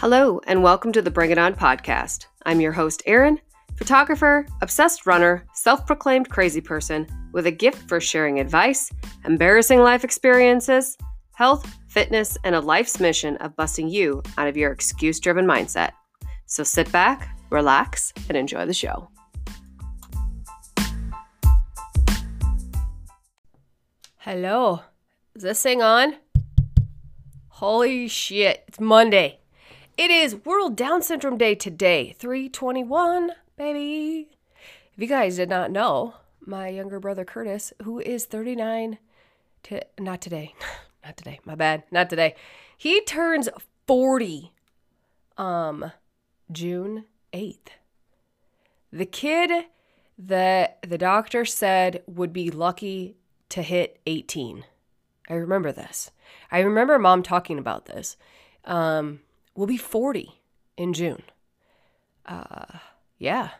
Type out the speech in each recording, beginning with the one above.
Hello, and welcome to the Bring It On podcast. I'm your host, Erin, photographer, obsessed runner, self proclaimed crazy person with a gift for sharing advice, embarrassing life experiences, health, fitness, and a life's mission of busting you out of your excuse driven mindset. So sit back, relax, and enjoy the show. Hello. Is this thing on? Holy shit, it's Monday. It is World Down Syndrome Day today, 321, baby. If you guys did not know, my younger brother Curtis, who is 39, to, not today, not today, my bad, not today. He turns 40 um June 8th. The kid that the doctor said would be lucky to hit 18. I remember this. I remember mom talking about this. Um, we'll be 40 in June. Uh, yeah.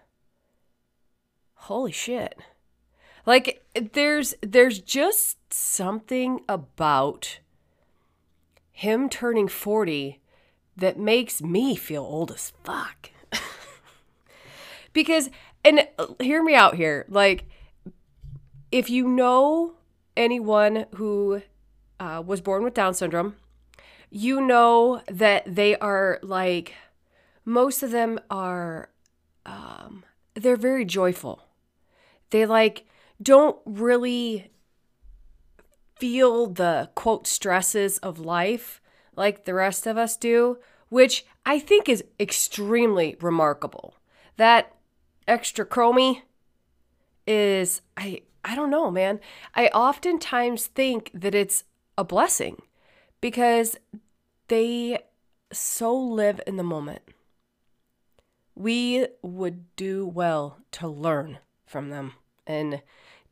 Holy shit. Like there's there's just something about him turning 40 that makes me feel old as fuck. because and uh, hear me out here. Like if you know anyone who uh, was born with Down syndrome, you know that they are like, most of them are, um, they're very joyful. They like don't really feel the quote stresses of life like the rest of us do, which I think is extremely remarkable. That extra chromie is I I don't know, man. I oftentimes think that it's a blessing because they so live in the moment. We would do well to learn from them and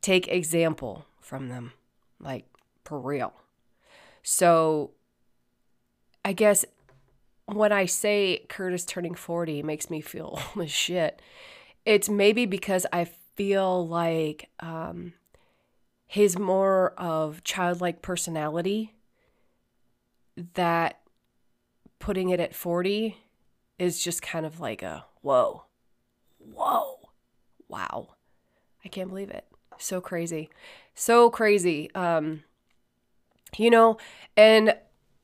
take example from them, like for real. So I guess when I say Curtis turning 40 makes me feel old as shit, it's maybe because I feel like um, his more of childlike personality that putting it at 40 is just kind of like a whoa, whoa, wow. I can't believe it. So crazy. So crazy. Um, you know, and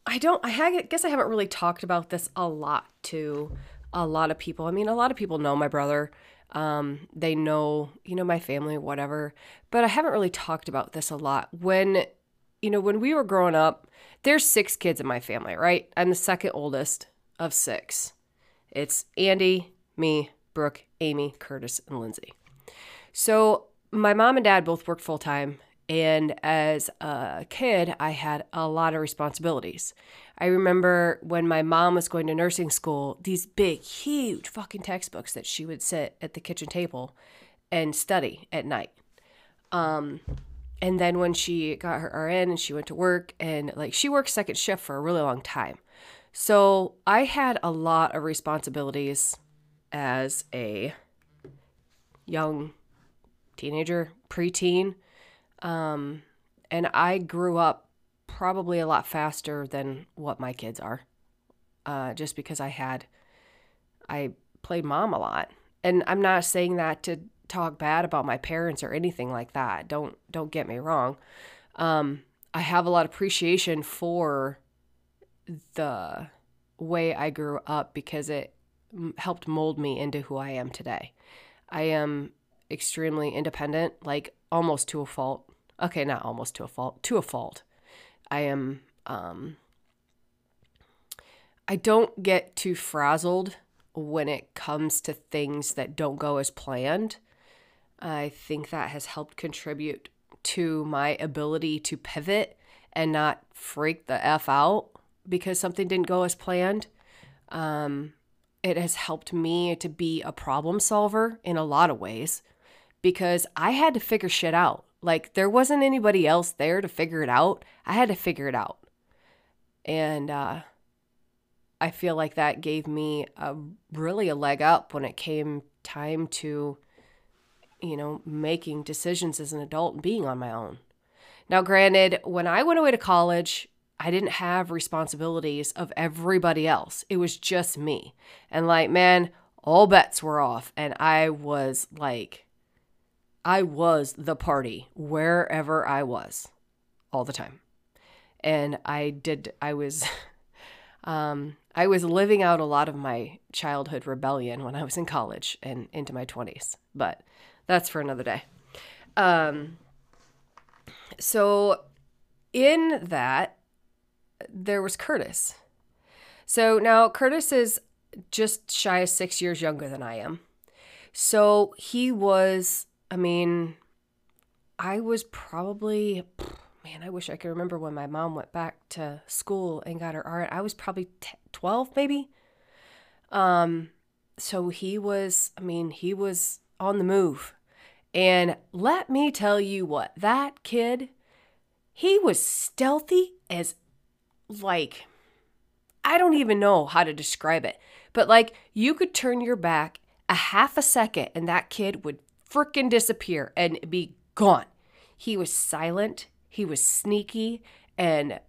I don't, I guess I haven't really talked about this a lot to a lot of people. I mean, a lot of people know my brother. Um, they know, you know, my family, whatever. But I haven't really talked about this a lot. When, you know, when we were growing up, there's six kids in my family, right? I'm the second oldest of six. It's Andy, me, Brooke, Amy, Curtis, and Lindsay. So my mom and dad both worked full time. And as a kid, I had a lot of responsibilities. I remember when my mom was going to nursing school, these big, huge fucking textbooks that she would sit at the kitchen table and study at night. Um, and then when she got her RN and she went to work, and like she worked second shift for a really long time. So I had a lot of responsibilities as a young teenager, preteen. Um, and I grew up probably a lot faster than what my kids are. Uh, just because I had, I played mom a lot. And I'm not saying that to talk bad about my parents or anything like that. Don't don't get me wrong. Um, I have a lot of appreciation for the way I grew up because it helped mold me into who I am today. I am extremely independent, like almost to a fault. Okay, not almost to a fault, to a fault. I am um I don't get too frazzled when it comes to things that don't go as planned. I think that has helped contribute to my ability to pivot and not freak the F out because something didn't go as planned. Um, it has helped me to be a problem solver in a lot of ways because I had to figure shit out. Like there wasn't anybody else there to figure it out. I had to figure it out. And uh, I feel like that gave me a really a leg up when it came time to, you know, making decisions as an adult and being on my own. Now, granted, when I went away to college, I didn't have responsibilities of everybody else. It was just me. And like, man, all bets were off. And I was like, I was the party wherever I was all the time. And I did, I was, um, I was living out a lot of my childhood rebellion when I was in college and into my 20s, but that's for another day. Um, so, in that, there was Curtis. So now Curtis is just shy of six years younger than I am. So he was, I mean, I was probably, man, I wish I could remember when my mom went back to school and got her RN. I was probably 12, maybe. Um, so he was, I mean, he was on the move. And let me tell you what, that kid, he was stealthy as like I don't even know how to describe it. But like you could turn your back a half a second and that kid would freaking disappear and be gone. He was silent, he was sneaky, and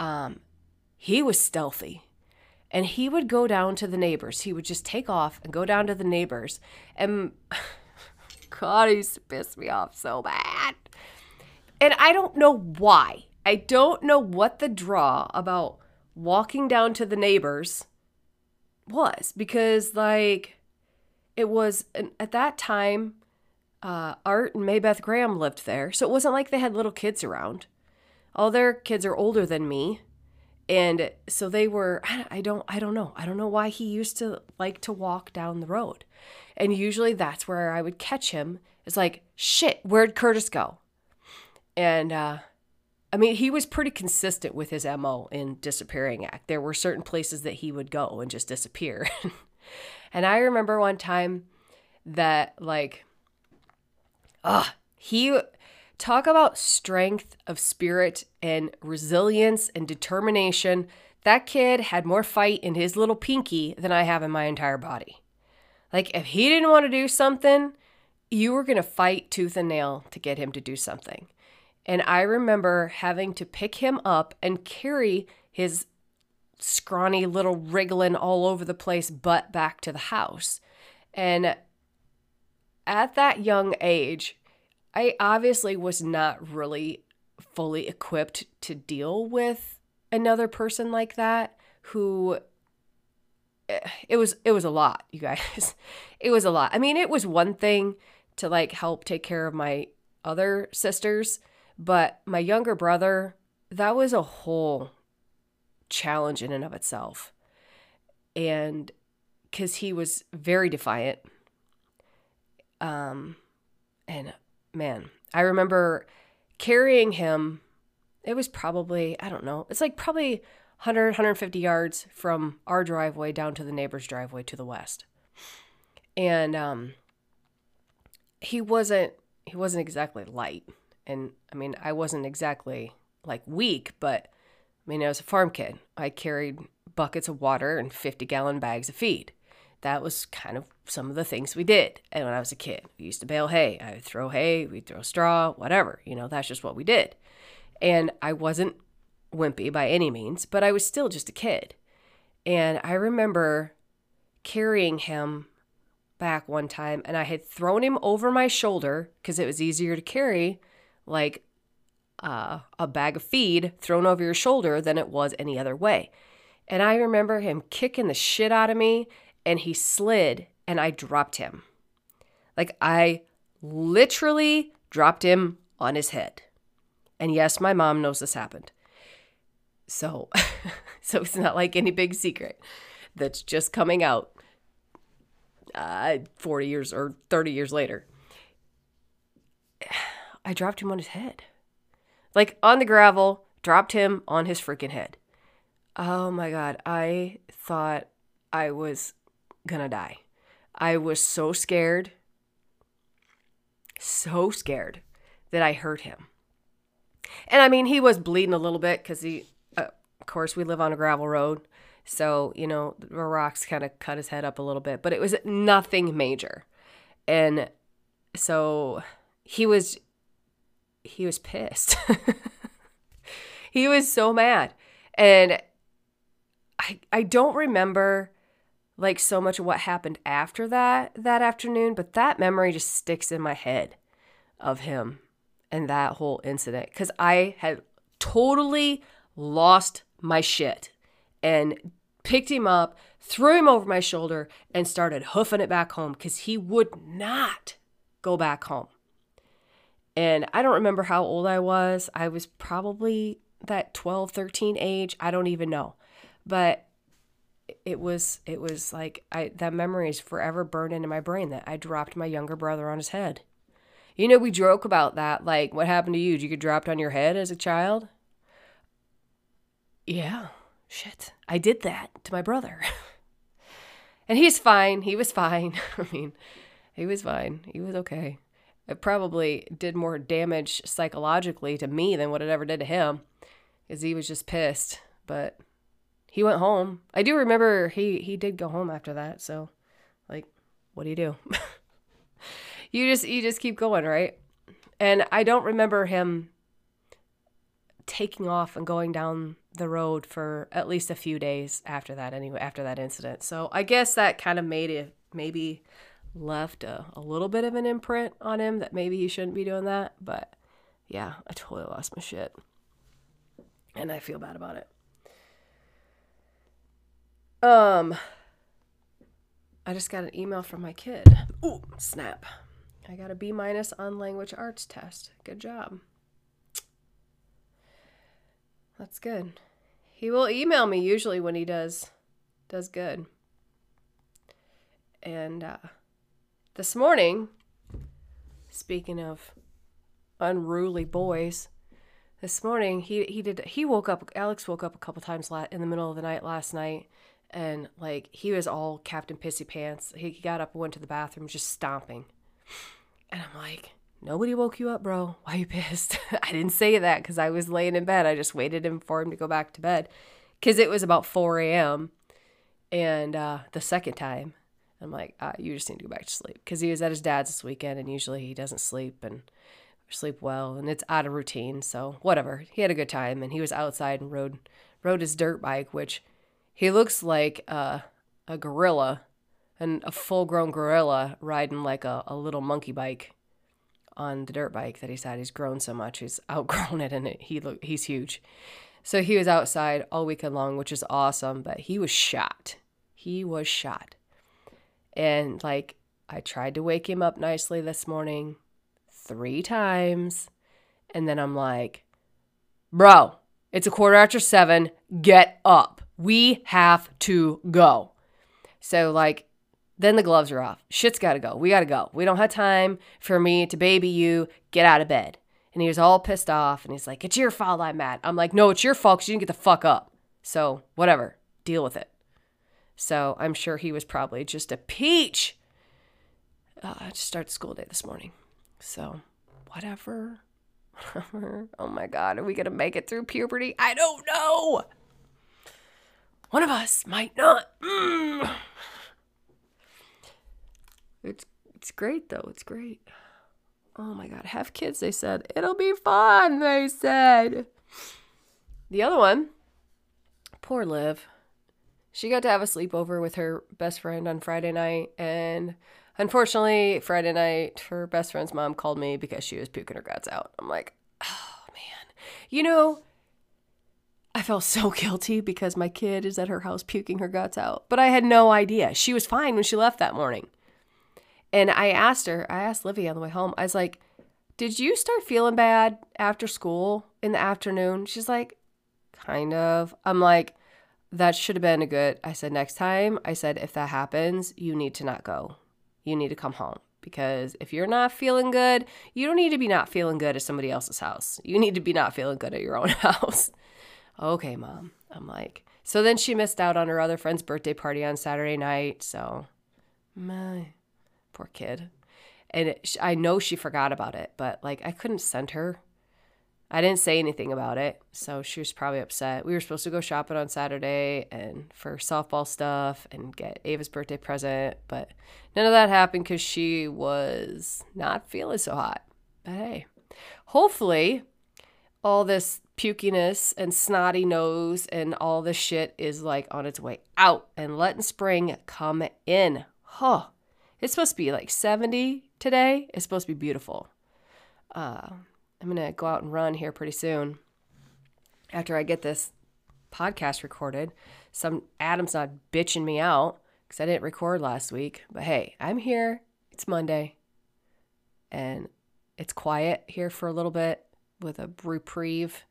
um he was stealthy. And he would go down to the neighbors. He would just take off and go down to the neighbors. And God, he used to piss me off so bad. And I don't know why. I don't know what the draw about walking down to the neighbors was because, like, it was at that time, uh, Art and Maybeth Graham lived there. So it wasn't like they had little kids around. All their kids are older than me. And so they were, I don't, I don't know. I don't know why he used to like to walk down the road. And usually that's where I would catch him. It's like, shit, where'd Curtis go? And, uh, I mean, he was pretty consistent with his MO in disappearing act. There were certain places that he would go and just disappear. and I remember one time that, like, ah, he talk about strength of spirit and resilience and determination. That kid had more fight in his little pinky than I have in my entire body. Like, if he didn't want to do something, you were going to fight tooth and nail to get him to do something. And I remember having to pick him up and carry his scrawny little wriggling all over the place butt back to the house. And at that young age, I obviously was not really fully equipped to deal with another person like that who eh, it was it was a lot you guys it was a lot i mean it was one thing to like help take care of my other sisters but my younger brother, that was a whole challenge in and of itself. And because he was very defiant. Um, and man, I remember carrying him. It was probably, I don't know, it's like probably 100, 150 yards from our driveway down to the neighbor's driveway to the west. And um, he wasn't, he wasn't exactly light. And I mean, I wasn't exactly like weak, but I mean, I was a farm kid. I carried buckets of water and 50 gallon bags of feed. That was kind of some of the things we did. And when I was a kid, we used to bale hay. I would throw hay, we'd throw straw, whatever. You know, that's just what we did. And I wasn't wimpy by any means, but I was still just a kid. And I remember carrying him back one time and I had thrown him over my shoulder because it was easier to carry like uh, a bag of feed thrown over your shoulder than it was any other way. And I remember him kicking the shit out of me and he slid and I dropped him. Like I literally dropped him on his head. And yes, my mom knows this happened. So so it's not like any big secret that's just coming out uh, 40 years or 30 years later. I dropped him on his head. Like on the gravel, dropped him on his freaking head. Oh my God. I thought I was gonna die. I was so scared, so scared that I hurt him. And I mean, he was bleeding a little bit because he, uh, of course, we live on a gravel road. So, you know, the rocks kind of cut his head up a little bit, but it was nothing major. And so he was he was pissed. he was so mad. And I I don't remember like so much of what happened after that that afternoon, but that memory just sticks in my head of him and that whole incident cuz I had totally lost my shit and picked him up, threw him over my shoulder and started hoofing it back home cuz he would not go back home. And I don't remember how old I was. I was probably that 12, 13 age. I don't even know. But it was it was like I that memory is forever burned into my brain that I dropped my younger brother on his head. You know, we joke about that. Like, what happened to you? Did you get dropped on your head as a child? Yeah, shit. I did that to my brother. and he's fine. He was fine. I mean, he was fine. He was okay. It probably did more damage psychologically to me than what it ever did to him because he was just pissed. But he went home. I do remember he he did go home after that. So, like, what do you do? you just you just keep going, right? And I don't remember him taking off and going down the road for at least a few days after that anyway after that incident so i guess that kind of made it maybe left a, a little bit of an imprint on him that maybe he shouldn't be doing that but yeah i totally lost my shit and i feel bad about it um, I just got an email from my kid. Ooh, snap. I got a B minus on language arts test. Good job. That's good. He will email me usually when he does does good. And uh, this morning, speaking of unruly boys, this morning he he did he woke up. Alex woke up a couple times in the middle of the night last night and like he was all Captain Pissy Pants. He got up and went to the bathroom just stomping. And I'm like, nobody woke you up, bro. Why you pissed? I didn't say that because I was laying in bed. I just waited for him to go back to bed because it was about 4 a.m. And uh, the second time, I'm like, uh, you just need to go back to sleep because he was at his dad's this weekend and usually he doesn't sleep and sleep well and it's out of routine. So whatever. He had a good time and he was outside and rode rode his dirt bike, which he looks like a, a gorilla and a full grown gorilla riding like a, a little monkey bike on the dirt bike that he's had. He's grown so much, he's outgrown it, and it, he look he's huge. So he was outside all weekend long, which is awesome. But he was shot. He was shot, and like I tried to wake him up nicely this morning, three times, and then I'm like, "Bro, it's a quarter after seven. Get up." We have to go. So, like, then the gloves are off. Shit's got to go. We got to go. We don't have time for me to baby you. Get out of bed. And he was all pissed off and he's like, It's your fault I'm mad. I'm like, No, it's your fault because you didn't get the fuck up. So, whatever. Deal with it. So, I'm sure he was probably just a peach uh, to start school day this morning. So, whatever. Whatever. Oh my God. Are we to make it through puberty? I don't know. One of us might not. Mm. It's it's great though. It's great. Oh my god, have kids, they said. It'll be fun, they said. The other one, poor Liv. She got to have a sleepover with her best friend on Friday night and unfortunately, Friday night her best friend's mom called me because she was puking her guts out. I'm like, "Oh man. You know, I felt so guilty because my kid is at her house puking her guts out. But I had no idea. She was fine when she left that morning. And I asked her, I asked Livy on the way home, I was like, Did you start feeling bad after school in the afternoon? She's like, Kind of. I'm like, That should have been a good. I said, Next time, I said, If that happens, you need to not go. You need to come home because if you're not feeling good, you don't need to be not feeling good at somebody else's house. You need to be not feeling good at your own house okay, mom. I'm like, so then she missed out on her other friend's birthday party on Saturday night. So, my poor kid. And it, I know she forgot about it, but like I couldn't send her. I didn't say anything about it, so she was probably upset. We were supposed to go shopping on Saturday and for softball stuff and get Ava's birthday present, but none of that happened because she was not feeling so hot. But hey, hopefully, all this pukiness and snotty nose and all the shit is like on its way out and letting spring come in. Huh. It's supposed to be like 70 today. It's supposed to be beautiful. Uh, I'm going to go out and run here pretty soon after I get this podcast recorded. Some Adam's not bitching me out because I didn't record last week. But hey, I'm here. It's Monday and it's quiet here for a little bit with a reprieve.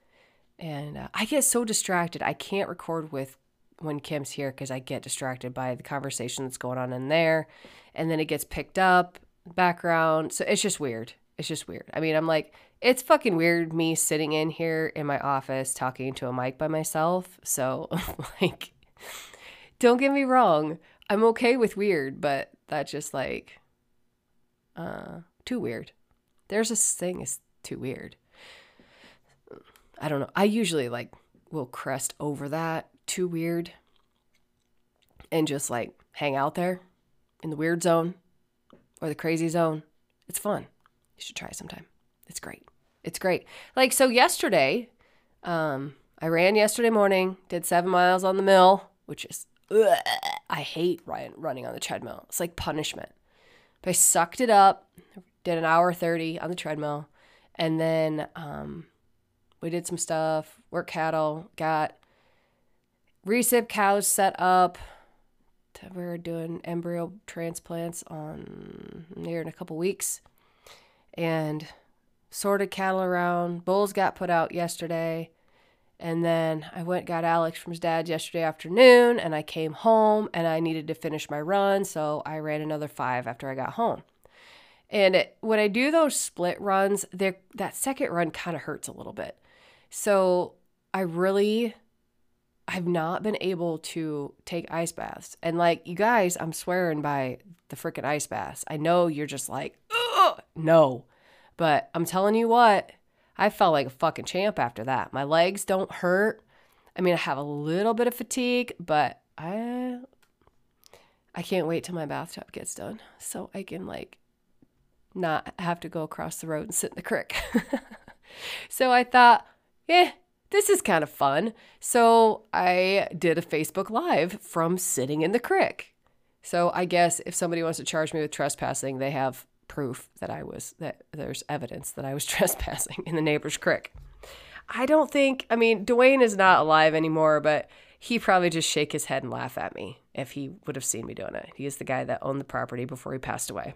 And uh, I get so distracted. I can't record with when Kim's here because I get distracted by the conversation that's going on in there. And then it gets picked up, background. So it's just weird. It's just weird. I mean, I'm like, it's fucking weird me sitting in here in my office talking to a mic by myself. So, like, don't get me wrong. I'm okay with weird, but that's just like, uh, too weird. There's this thing is too weird. I don't know. I usually like will crest over that too weird and just like hang out there in the weird zone or the crazy zone. It's fun. You should try sometime. It's great. It's great. Like so yesterday, um, I ran yesterday morning, did seven miles on the mill, which is ugh, I hate run, running on the treadmill. It's like punishment. But I sucked it up, did an hour 30 on the treadmill, and then um, we did some stuff, work cattle, got recip cows set up. We're doing embryo transplants on here in a couple weeks. And sorted cattle around. Bulls got put out yesterday. And then I went got Alex from his dad yesterday afternoon and I came home and I needed to finish my run, so I ran another 5 after I got home. And it, when I do those split runs, that second run kind of hurts a little bit. So I really I've not been able to take ice baths. And like you guys, I'm swearing by the freaking ice baths. I know you're just like, Ugh! no. But I'm telling you what, I felt like a fucking champ after that. My legs don't hurt. I mean, I have a little bit of fatigue, but I I can't wait till my bathtub gets done so I can like not have to go across the road and sit in the creek. so I thought, yeah, this is kind of fun. So I did a Facebook Live from sitting in the crick. So I guess if somebody wants to charge me with trespassing, they have proof that I was, that there's evidence that I was trespassing in the neighbor's crick. I don't think, I mean, Dwayne is not alive anymore, but he probably just shake his head and laugh at me if he would have seen me doing it. He is the guy that owned the property before he passed away.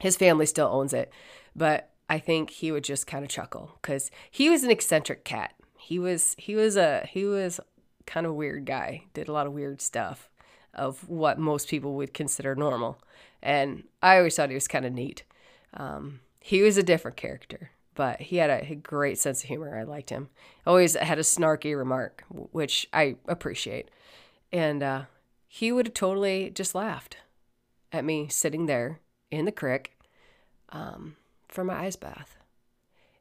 His family still owns it, but I think he would just kind of chuckle because he was an eccentric cat. He was he was a he was kind of weird guy. Did a lot of weird stuff of what most people would consider normal, and I always thought he was kind of neat. Um, he was a different character, but he had a, a, great sense of humor. I liked him. Always had a snarky remark, which I appreciate, and uh, he would have totally just laughed at me sitting there in the crick. um, for my ice bath.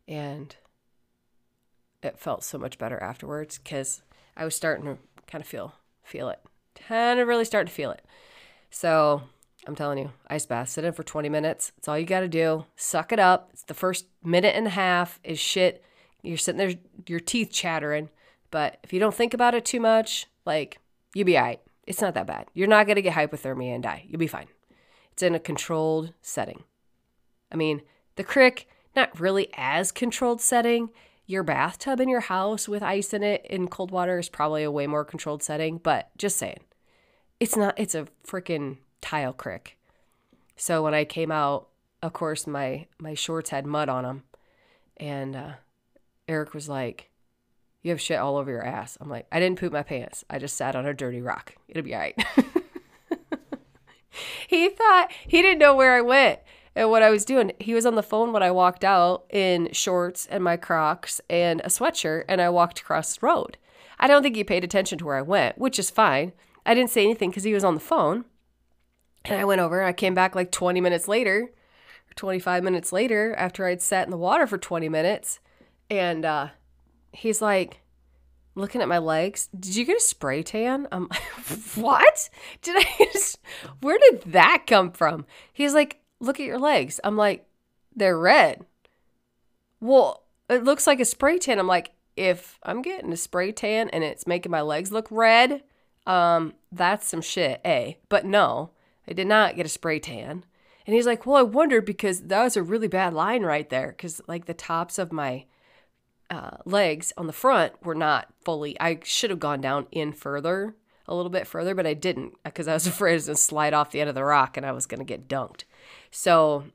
And it felt so much better afterwards because I was starting to kind of feel feel it. Kind of really start to feel it. So I'm telling you, ice bath, sit in for 20 minutes. It's all you got to do. Suck it up. It's the first minute and a half is shit. You're sitting there, your teeth chattering. But if you don't think about it too much, like, you'll be all right. It's not that bad. You're not going to get hypothermia and die. You'll be fine. It's in a controlled setting. I mean, the crick, not really as controlled setting. Your bathtub in your house with ice in it in cold water is probably a way more controlled setting, but just saying. It's not, it's a freaking tile crick. So when I came out, of course, my, my shorts had mud on them. And uh, Eric was like, You have shit all over your ass. I'm like, I didn't poop my pants. I just sat on a dirty rock. It'll be all right. he thought he didn't know where I went and what I was doing. He was on the phone when I walked out in shorts and my Crocs and a sweatshirt, and I walked across the road. I don't think he paid attention to where I went, which is fine. I didn't say anything because he was on the phone. And I went over I came back like 20 minutes later, or 25 minutes later, after I'd sat in the water for 20 minutes. And uh, he's like, looking at my legs. Did you get a spray tan? I'm like, what? Did I just, where did that come from? He's like, look at your legs. I'm like, they're red. Well, it looks like a spray tan. I'm like, if I'm getting a spray tan and it's making my legs look red, um, that's some shit, A. But no, I did not get a spray tan. And he's like, Well, I wondered because that was a really bad line right there. Because, like, the tops of my uh, legs on the front were not fully, I should have gone down in further, a little bit further, but I didn't because I was afraid was going to slide off the end of the rock and I was going to get dunked. So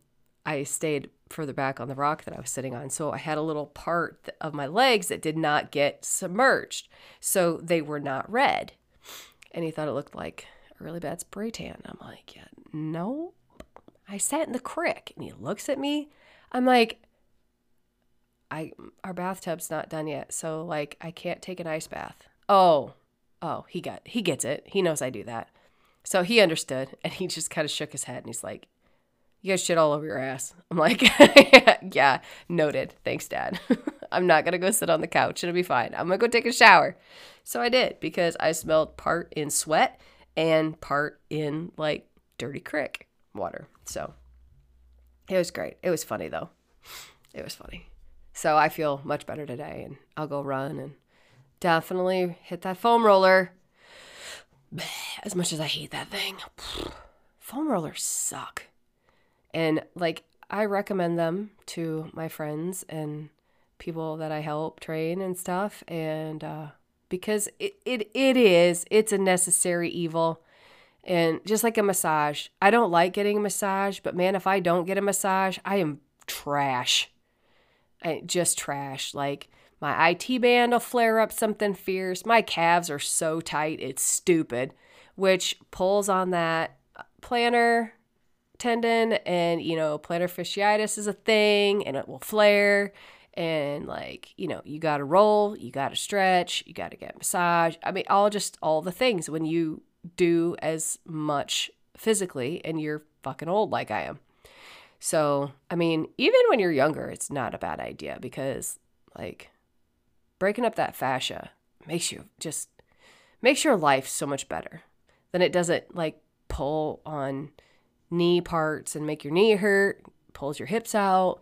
I stayed further back on the rock that I was sitting on. So I had a little part of my legs that did not get submerged. So they were not red. And he thought it looked like a really bad spray tan. I'm like, yeah, no. I sat in the creek and he looks at me. I'm like, I our bathtub's not done yet. So like I can't take an ice bath. Oh. Oh, he got he gets it. He knows I do that. So he understood and he just kind of shook his head and he's like, you guys shit all over your ass. I'm like, yeah, noted. Thanks, Dad. I'm not going to go sit on the couch. It'll be fine. I'm going to go take a shower. So I did because I smelled part in sweat and part in like dirty crick water. So it was great. It was funny though. It was funny. So I feel much better today and I'll go run and definitely hit that foam roller. As much as I hate that thing, foam rollers suck. And like, I recommend them to my friends and people that I help train and stuff. And uh, because it, it, it is, it's a necessary evil. And just like a massage, I don't like getting a massage, but man, if I don't get a massage, I am trash. I, just trash. Like my IT band will flare up something fierce. My calves are so tight, it's stupid, which pulls on that plantar tendon and you know plantar fasciitis is a thing and it will flare. And like you know you got to roll you got to stretch you got to get massage. I mean all just all the things when you do as much physically and you're fucking old like i am. So i mean even when you're younger it's not a bad idea because like breaking up that fascia makes you just makes your life so much better then it doesn't like pull on knee parts and make your knee hurt, pulls your hips out.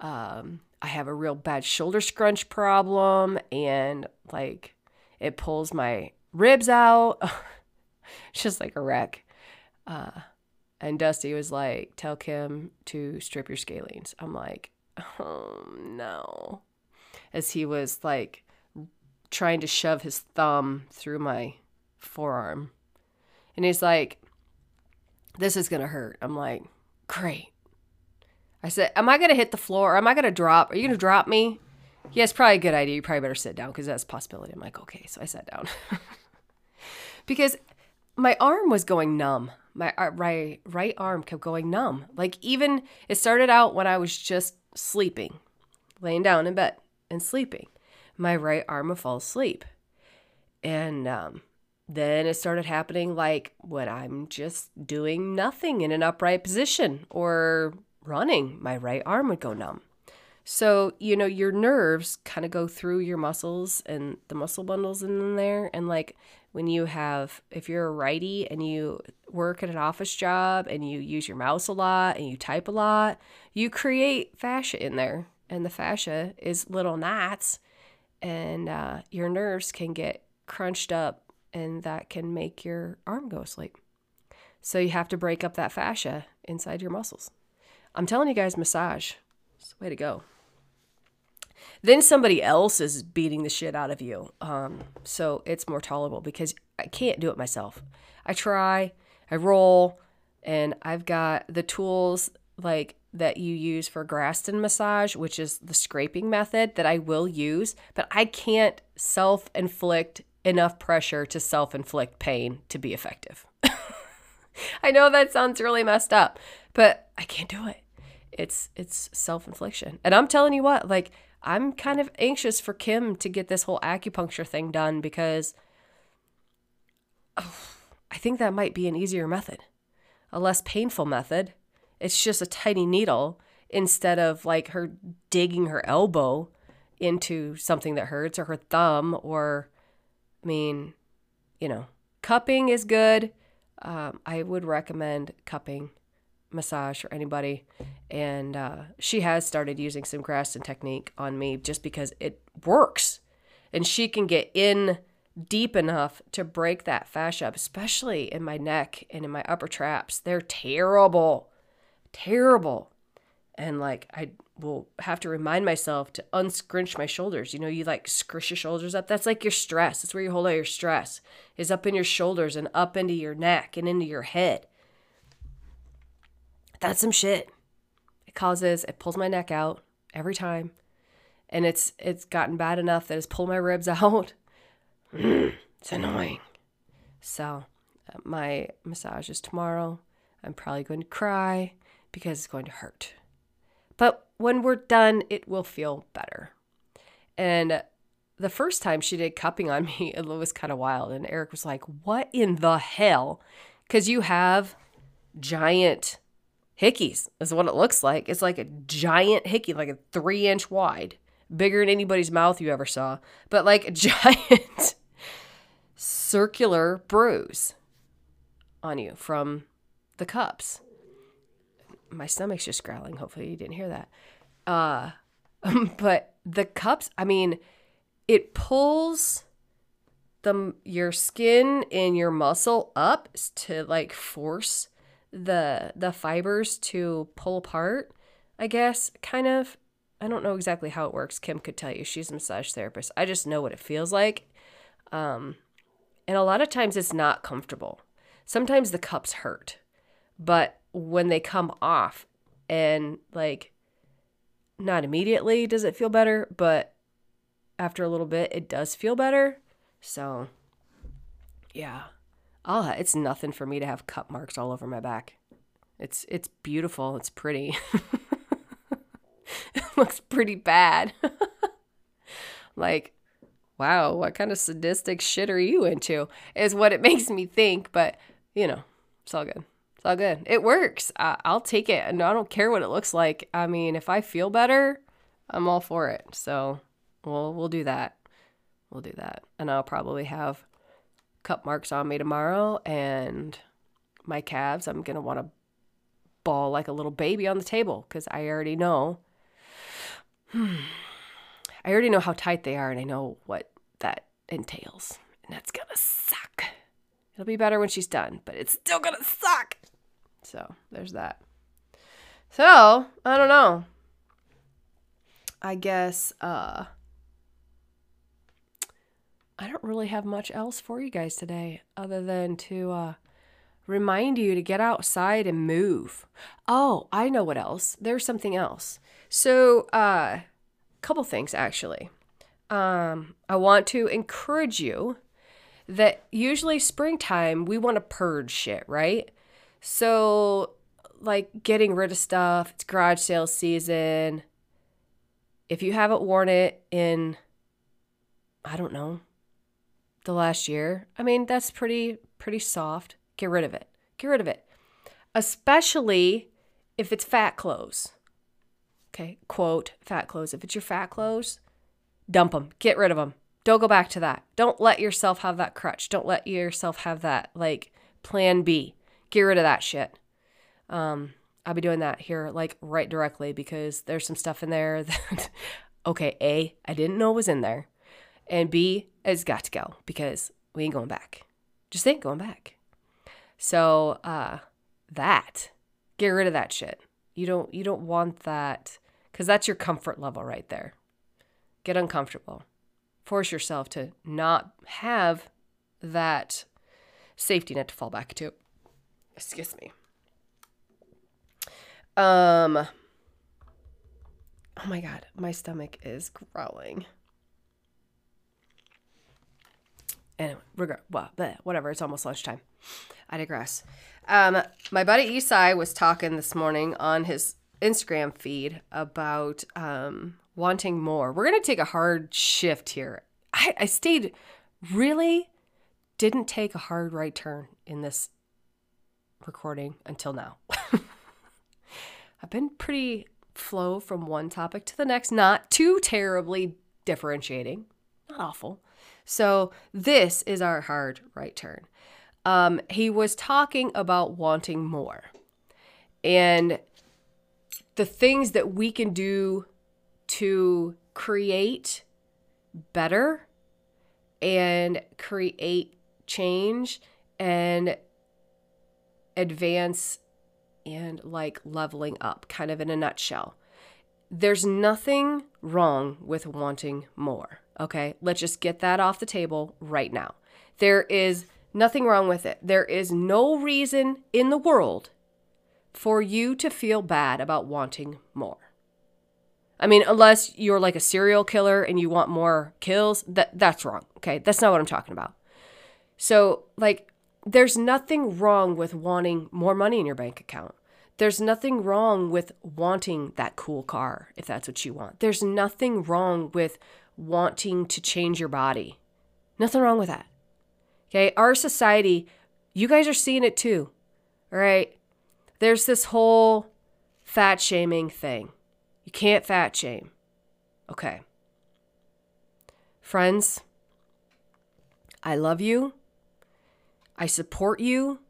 Um, I have a real bad shoulder scrunch problem and like it pulls my ribs out. it's just like a wreck. Uh, and Dusty was like, Tell Kim to strip your scalenes. I'm like, Oh no. As he was like trying to shove his thumb through my forearm. And he's like, this is going to hurt. I'm like, great. I said, am I going to hit the floor? Or am I going to drop? Are you going to drop me? Yeah, it's probably a good idea. You probably better sit down because that's a possibility. I'm like, okay. So I sat down because my arm was going numb. My uh, right, right arm kept going numb. Like even it started out when I was just sleeping, laying down in bed and sleeping. My right arm would fall asleep. And um, then it started happening like when I'm just doing nothing in an upright position or running, my right arm would go numb. So, you know, your nerves kind of go through your muscles and the muscle bundles in there. And like when you have, if you're a righty and you work at an office job and you use your mouse a lot and you type a lot, you create fascia in there. And the fascia is little knots, and uh, your nerves can get crunched up and that can make your arm go asleep. So you have to break up that fascia inside your muscles. I'm telling you guys, massage. It's the way to go. Then somebody else is beating the shit out of you. Um, so it's more tolerable because I can't do it myself. I try, I roll, and I've got the tools like that you use for Graston massage, which is the scraping method that I will use, but I can't self inflict enough pressure to self inflict pain to be effective. I know that sounds really messed up, but I can't do it. It's it's self-infliction. And I'm telling you what, like I'm kind of anxious for Kim to get this whole acupuncture thing done because oh, I think that might be an easier method. A less painful method. It's just a tiny needle instead of like her digging her elbow into something that hurts or her thumb or I mean, you know, cupping is good. Um, I would recommend cupping massage for anybody. And uh, she has started using some Graston technique on me just because it works. And she can get in deep enough to break that fascia up, especially in my neck and in my upper traps. They're terrible. Terrible. And like I will have to remind myself to unscrunch my shoulders. You know, you like scrunch your shoulders up. That's like your stress. That's where you hold all your stress. Is up in your shoulders and up into your neck and into your head. That's some shit. It causes it pulls my neck out every time. And it's it's gotten bad enough that it's pulled my ribs out. it's annoying. So, uh, my massage is tomorrow. I'm probably going to cry because it's going to hurt. But when we're done, it will feel better. And the first time she did cupping on me, it was kind of wild. And Eric was like, What in the hell? Because you have giant hickeys, is what it looks like. It's like a giant hickey, like a three inch wide, bigger than anybody's mouth you ever saw, but like a giant circular bruise on you from the cups my stomach's just growling. Hopefully you didn't hear that. Uh, but the cups, I mean, it pulls the your skin and your muscle up to like force the the fibers to pull apart. I guess kind of. I don't know exactly how it works. Kim could tell you. She's a massage therapist. I just know what it feels like. Um, and a lot of times it's not comfortable. Sometimes the cups hurt, but when they come off and like not immediately does it feel better, but after a little bit it does feel better. So yeah. I'll it's nothing for me to have cut marks all over my back. It's it's beautiful, it's pretty. it looks pretty bad. like wow, what kind of sadistic shit are you into? Is what it makes me think, but you know, it's all good. All good. It works. I, I'll take it. And I don't care what it looks like. I mean, if I feel better, I'm all for it. So we'll we'll do that. We'll do that. And I'll probably have cup marks on me tomorrow and my calves. I'm gonna want to ball like a little baby on the table because I already know. Hmm. I already know how tight they are and I know what that entails. And that's gonna suck. It'll be better when she's done, but it's still gonna suck. So there's that. So, I don't know. I guess uh I don't really have much else for you guys today other than to uh remind you to get outside and move. Oh, I know what else. There's something else. So, uh couple things actually. Um I want to encourage you that usually springtime we want to purge shit, right? So, like getting rid of stuff, it's garage sale season. If you haven't worn it in, I don't know, the last year, I mean, that's pretty, pretty soft. Get rid of it. Get rid of it. Especially if it's fat clothes. Okay, quote, fat clothes. If it's your fat clothes, dump them. Get rid of them. Don't go back to that. Don't let yourself have that crutch. Don't let yourself have that, like, plan B. Get rid of that shit. Um, I'll be doing that here, like right directly, because there's some stuff in there that, okay, A, I didn't know was in there. And B, it's got to go because we ain't going back. Just ain't going back. So, uh, that, get rid of that shit. You don't, you don't want that because that's your comfort level right there. Get uncomfortable. Force yourself to not have that safety net to fall back to. Excuse me. Um. Oh my god, my stomach is growling. Anyway, regret, well, whatever. It's almost lunchtime. I digress. Um, my buddy Isai was talking this morning on his Instagram feed about um, wanting more. We're gonna take a hard shift here. I, I stayed really didn't take a hard right turn in this recording until now. I've been pretty flow from one topic to the next, not too terribly differentiating, not awful. So, this is our hard right turn. Um, he was talking about wanting more and the things that we can do to create better and create change and advance and like leveling up, kind of in a nutshell. There's nothing wrong with wanting more. Okay, let's just get that off the table right now. There is nothing wrong with it. There is no reason in the world for you to feel bad about wanting more. I mean, unless you're like a serial killer and you want more kills, that that's wrong. Okay? That's not what I'm talking about. So, like there's nothing wrong with wanting more money in your bank account. There's nothing wrong with wanting that cool car if that's what you want. There's nothing wrong with wanting to change your body. Nothing wrong with that. Okay? Our society, you guys are seeing it too. All right? There's this whole fat shaming thing. You can't fat shame. Okay. Friends, I love you. I support you.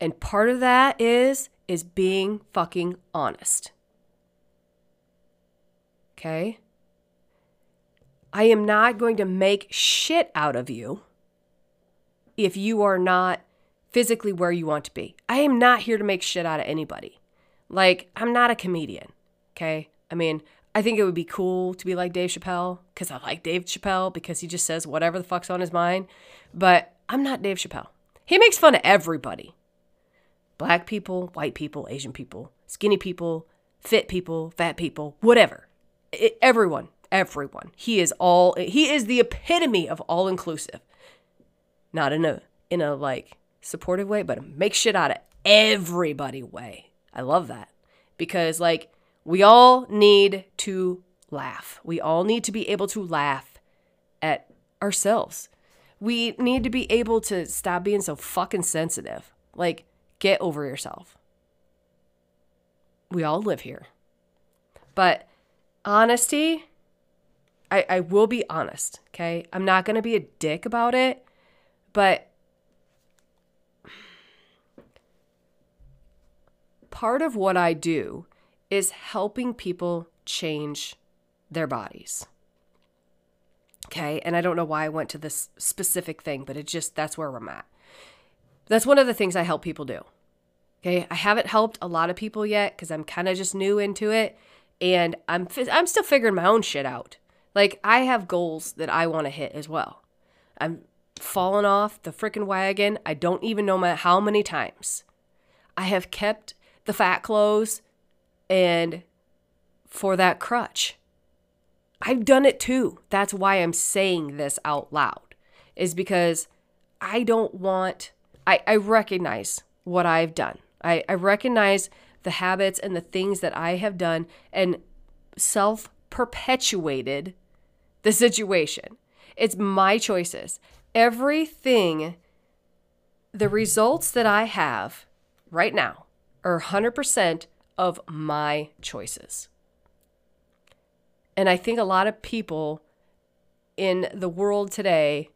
And part of that is is being fucking honest. Okay? I am not going to make shit out of you if you are not physically where you want to be. I am not here to make shit out of anybody. Like, I'm not a comedian. Okay. I mean, I think it would be cool to be like Dave Chappelle because I like Dave Chappelle because he just says whatever the fuck's on his mind. But I'm not Dave Chappelle. He makes fun of everybody black people, white people, Asian people, skinny people, fit people, fat people, whatever. It, everyone, everyone. He is all, he is the epitome of all inclusive. Not in a, in a like supportive way, but make shit out of everybody way. I love that because like we all need to laugh. We all need to be able to laugh at ourselves. We need to be able to stop being so fucking sensitive. Like, get over yourself. We all live here. But honesty, I, I will be honest, okay? I'm not to be a dick about it, but part of what I do is helping people change their bodies. Okay. And I don't know why I went to this specific thing, but it just, that's where I'm at. That's one of the things I help people do. Okay. I haven't helped a lot of people yet because I'm kind of just new into it. And I'm, I'm still figuring my own shit out. Like, I have goals that I want to hit as well. I'm fallen off the freaking wagon. I don't even know my, how many times. I have kept the fat clothes and for that crutch. I've done it too. That's why I'm saying this out loud, is because I don't want, I, I recognize what I've done. I, I recognize the habits and the things that I have done and self perpetuated the situation. It's my choices. Everything, the results that I have right now are 100% of my choices. And I think a lot of people in the world today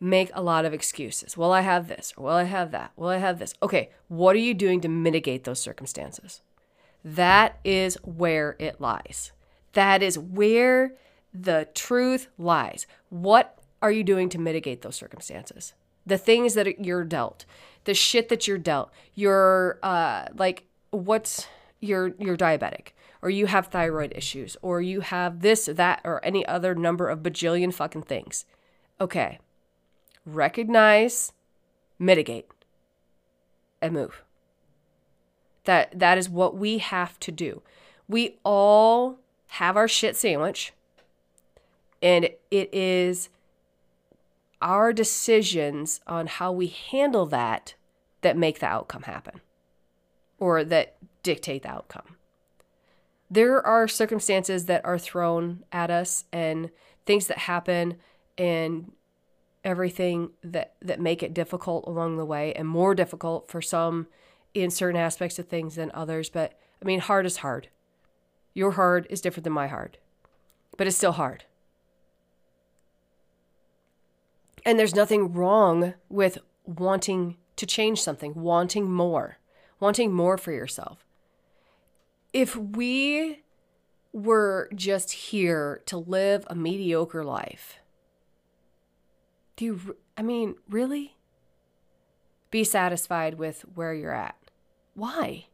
make a lot of excuses. Well, I have this, or well, I have that, well, I have this. Okay, what are you doing to mitigate those circumstances? That is where it lies. That is where the truth lies. What are you doing to mitigate those circumstances? The things that you're dealt, the shit that you're dealt, you're uh, like, what's you're you're diabetic or you have thyroid issues or you have this that or any other number of bajillion fucking things. Okay. Recognize, mitigate and move. That that is what we have to do. We all have our shit sandwich and it is our decisions on how we handle that that make the outcome happen or that dictate the outcome. There are circumstances that are thrown at us and things that happen and everything that that make it difficult along the way and more difficult for some in certain aspects of things than others, but I mean hard is hard. Your hard is different than my hard. But it's still hard. And there's nothing wrong with wanting to change something, wanting more, wanting more for yourself if we were just here to live a mediocre life, Do you, I mean, really? Be satisfied with where you're at. Why?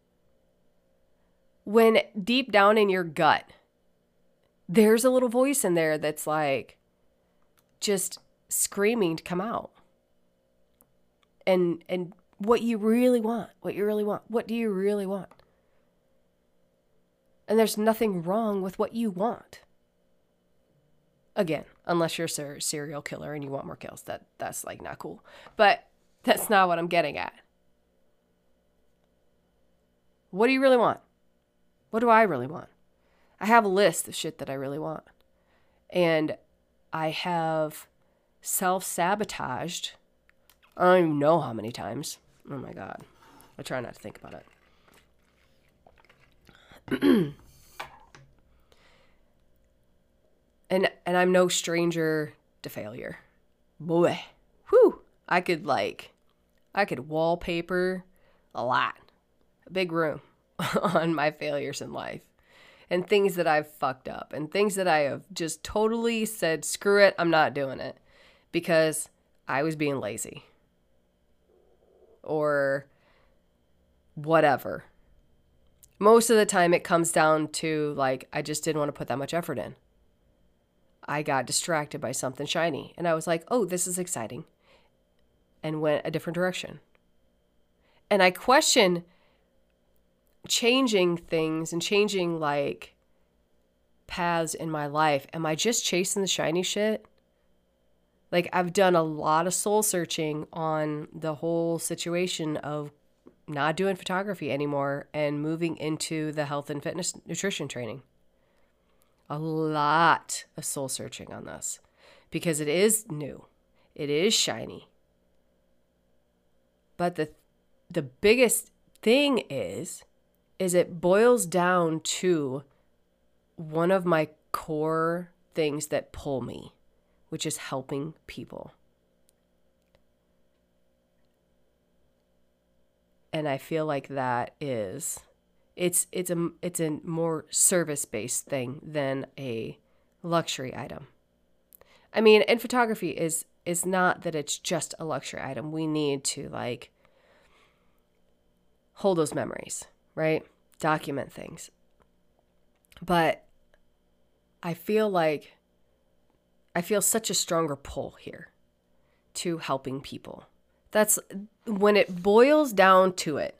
When deep down in your gut, there's a little voice in there that's like just screaming to come out. And and what you really want, what you really want. What do you really want? And there's nothing wrong with what you want. Again, unless you're a serial killer and you want more kills, that that's like not cool. But that's not what I'm getting at. What do you really want? What do I really want? I have a list of shit that I really want. And I have self sabotaged. I don't even know how many times. Oh my God. I try not to think about it. and and I'm no stranger to failure. Boy, whew, I could like, I could wallpaper a lot, a big room on my failures in life. And things that I've fucked up. And things that I have just totally said, screw it, I'm not doing it. Because I was being lazy. Or whatever. Most of the time, it comes down to like, I just didn't want to put that much effort in. I got distracted by something shiny and I was like, oh, this is exciting, and went a different direction. And I question changing things and changing like paths in my life. Am I just chasing the shiny shit? Like, I've done a lot of soul searching on the whole situation of not doing photography anymore and moving into the health and fitness nutrition training. A lot of soul searching on this because it is new, it is shiny. But the the biggest thing is is it boils down to one of my core things that pull me, which is helping people. And I feel like that is it's it's a it's a more service-based thing than a luxury item. I mean, and photography is is not that it's just a luxury item. We need to like hold those memories right? Document things. But I feel like I feel such a stronger pull here to helping people. That's when it boils down to it.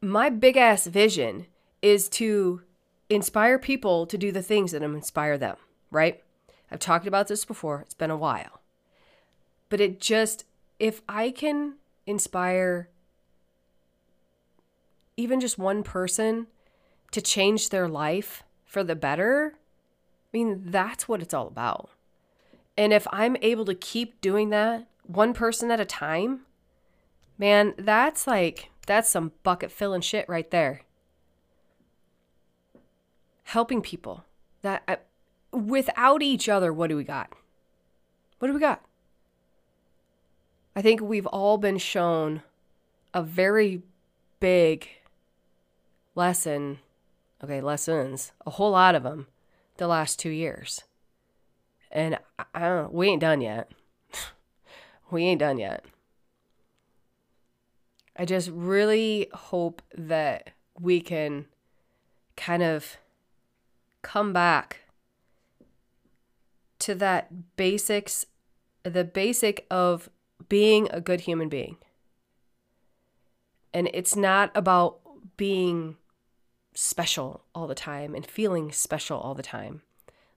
My big ass vision is to inspire people to do the things that inspire them, right? I've talked about this before, it's been a while. But it just, if I can inspire even just one person to change their life for the better, I mean, that's what it's all about. And if I'm able to keep doing that one person at a time, man, that's like, that's some bucket filling shit right there. Helping people. That uh, without each other, what do we got? What do we got? I think we've all been shown a very big lesson, okay, lessons, a whole lot of them the last two years. And I, don't know, we ain't done yet. we ain't done yet. I just really hope that we can kind of come back to that basics, the basic of being a good human being. And it's not about being special all the time and feeling special all the time.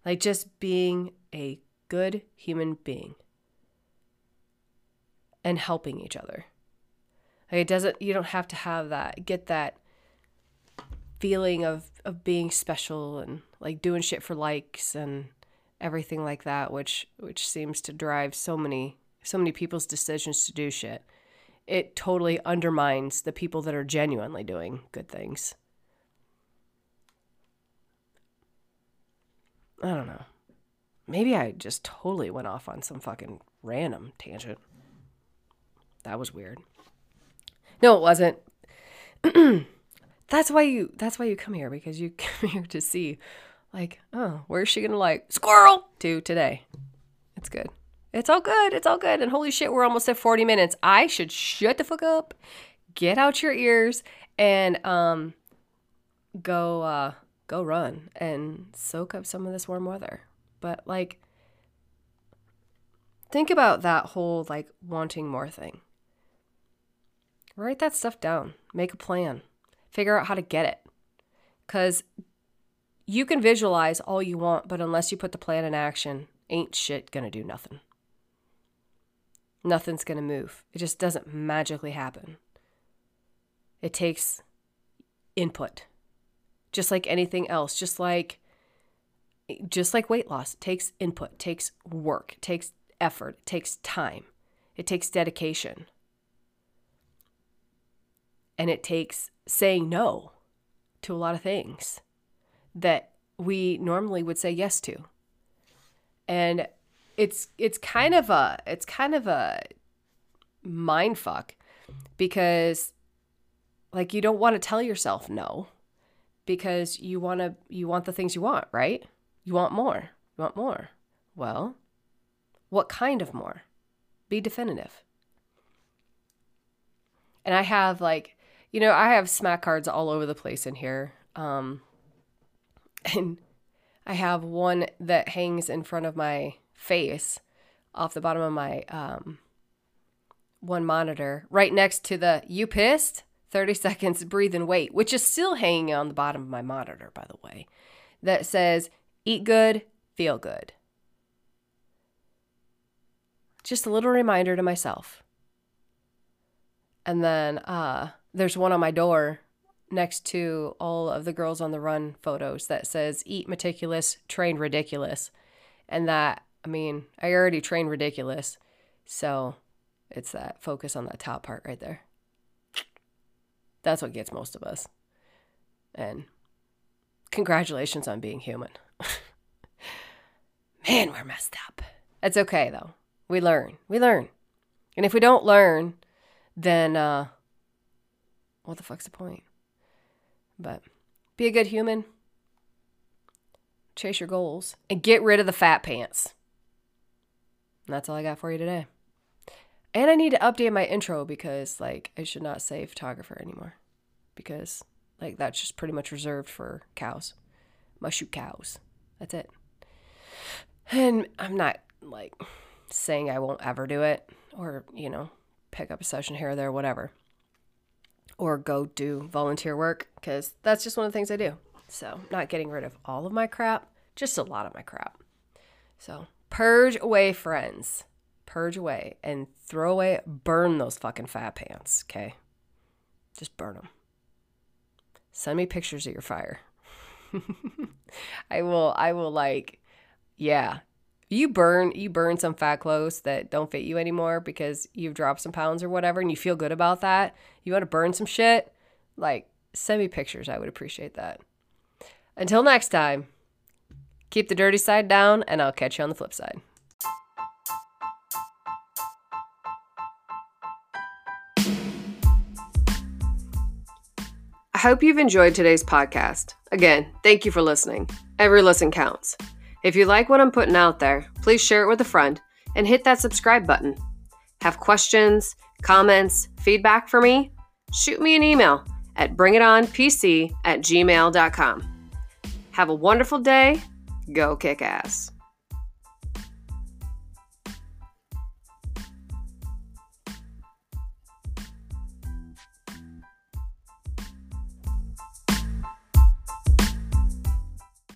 Like just being a good human being and helping each other. Like it doesn't you don't have to have that get that feeling of of being special and like doing shit for likes and everything like that which which seems to drive so many so many people's decisions to do shit. It totally undermines the people that are genuinely doing good things. I don't know. Maybe I just totally went off on some fucking random tangent. That was weird. No, it wasn't. that's why you that's why you come here because you come here to see like, oh, where's she going to like squirrel to today? It's good. It's all good. It's all good. And holy shit, we're almost at 40 minutes. I should shut the fuck up, get out your ears, and um go uh go run and soak up some of this warm weather. But like think about that whole like wanting more thing. Write that stuff down. Make a plan. Figure out how to get it. Cuz you can visualize all you want, but unless you put the plan in action, ain't shit going to do nothing. Nothing's going to move. It just doesn't magically happen. It takes input. Just like anything else, just like just like weight loss, takes input, takes work, takes effort, takes time. It takes dedication. And it takes saying no to a lot of things that we normally would say yes to. And it's it's kind of a it's kind of a mind fuck because like you don't want to tell yourself no because you want to you want the things you want, right? You want more. You want more. Well, what kind of more? Be definitive. And I have like, you know, I have smack cards all over the place in here. Um and I have one that hangs in front of my face off the bottom of my um, one monitor right next to the you pissed 30 seconds breathe and wait which is still hanging on the bottom of my monitor by the way that says eat good feel good just a little reminder to myself and then uh, there's one on my door next to all of the girls on the run photos that says eat meticulous, train ridiculous. And that, I mean, I already train ridiculous. So it's that focus on that top part right there. That's what gets most of us. And congratulations on being human. Man, we're messed up. It's okay though. We learn. We learn. And if we don't learn, then uh what the fuck's the point? But be a good human, chase your goals, and get rid of the fat pants. And that's all I got for you today. And I need to update my intro because, like, I should not say photographer anymore. Because, like, that's just pretty much reserved for cows. Shoot cows. That's it. And I'm not, like, saying I won't ever do it or, you know, pick up a session here or there, whatever or go do volunteer work because that's just one of the things I do. So, not getting rid of all of my crap, just a lot of my crap. So, purge away, friends. Purge away and throw away, burn those fucking fat pants, okay? Just burn them. Send me pictures of your fire. I will, I will like, yeah, you burn you burn some fat clothes that don't fit you anymore because you've dropped some pounds or whatever and you feel good about that. You want to burn some shit? Like send me pictures. I would appreciate that. Until next time keep the dirty side down and i'll catch you on the flip side hope you've enjoyed today's podcast. Again, thank you for listening. Every listen counts. If you like what I'm putting out there, please share it with a friend and hit that subscribe button. Have questions, comments, feedback for me? Shoot me an email at bringitonpc at gmail.com. Have a wonderful day. Go kick ass.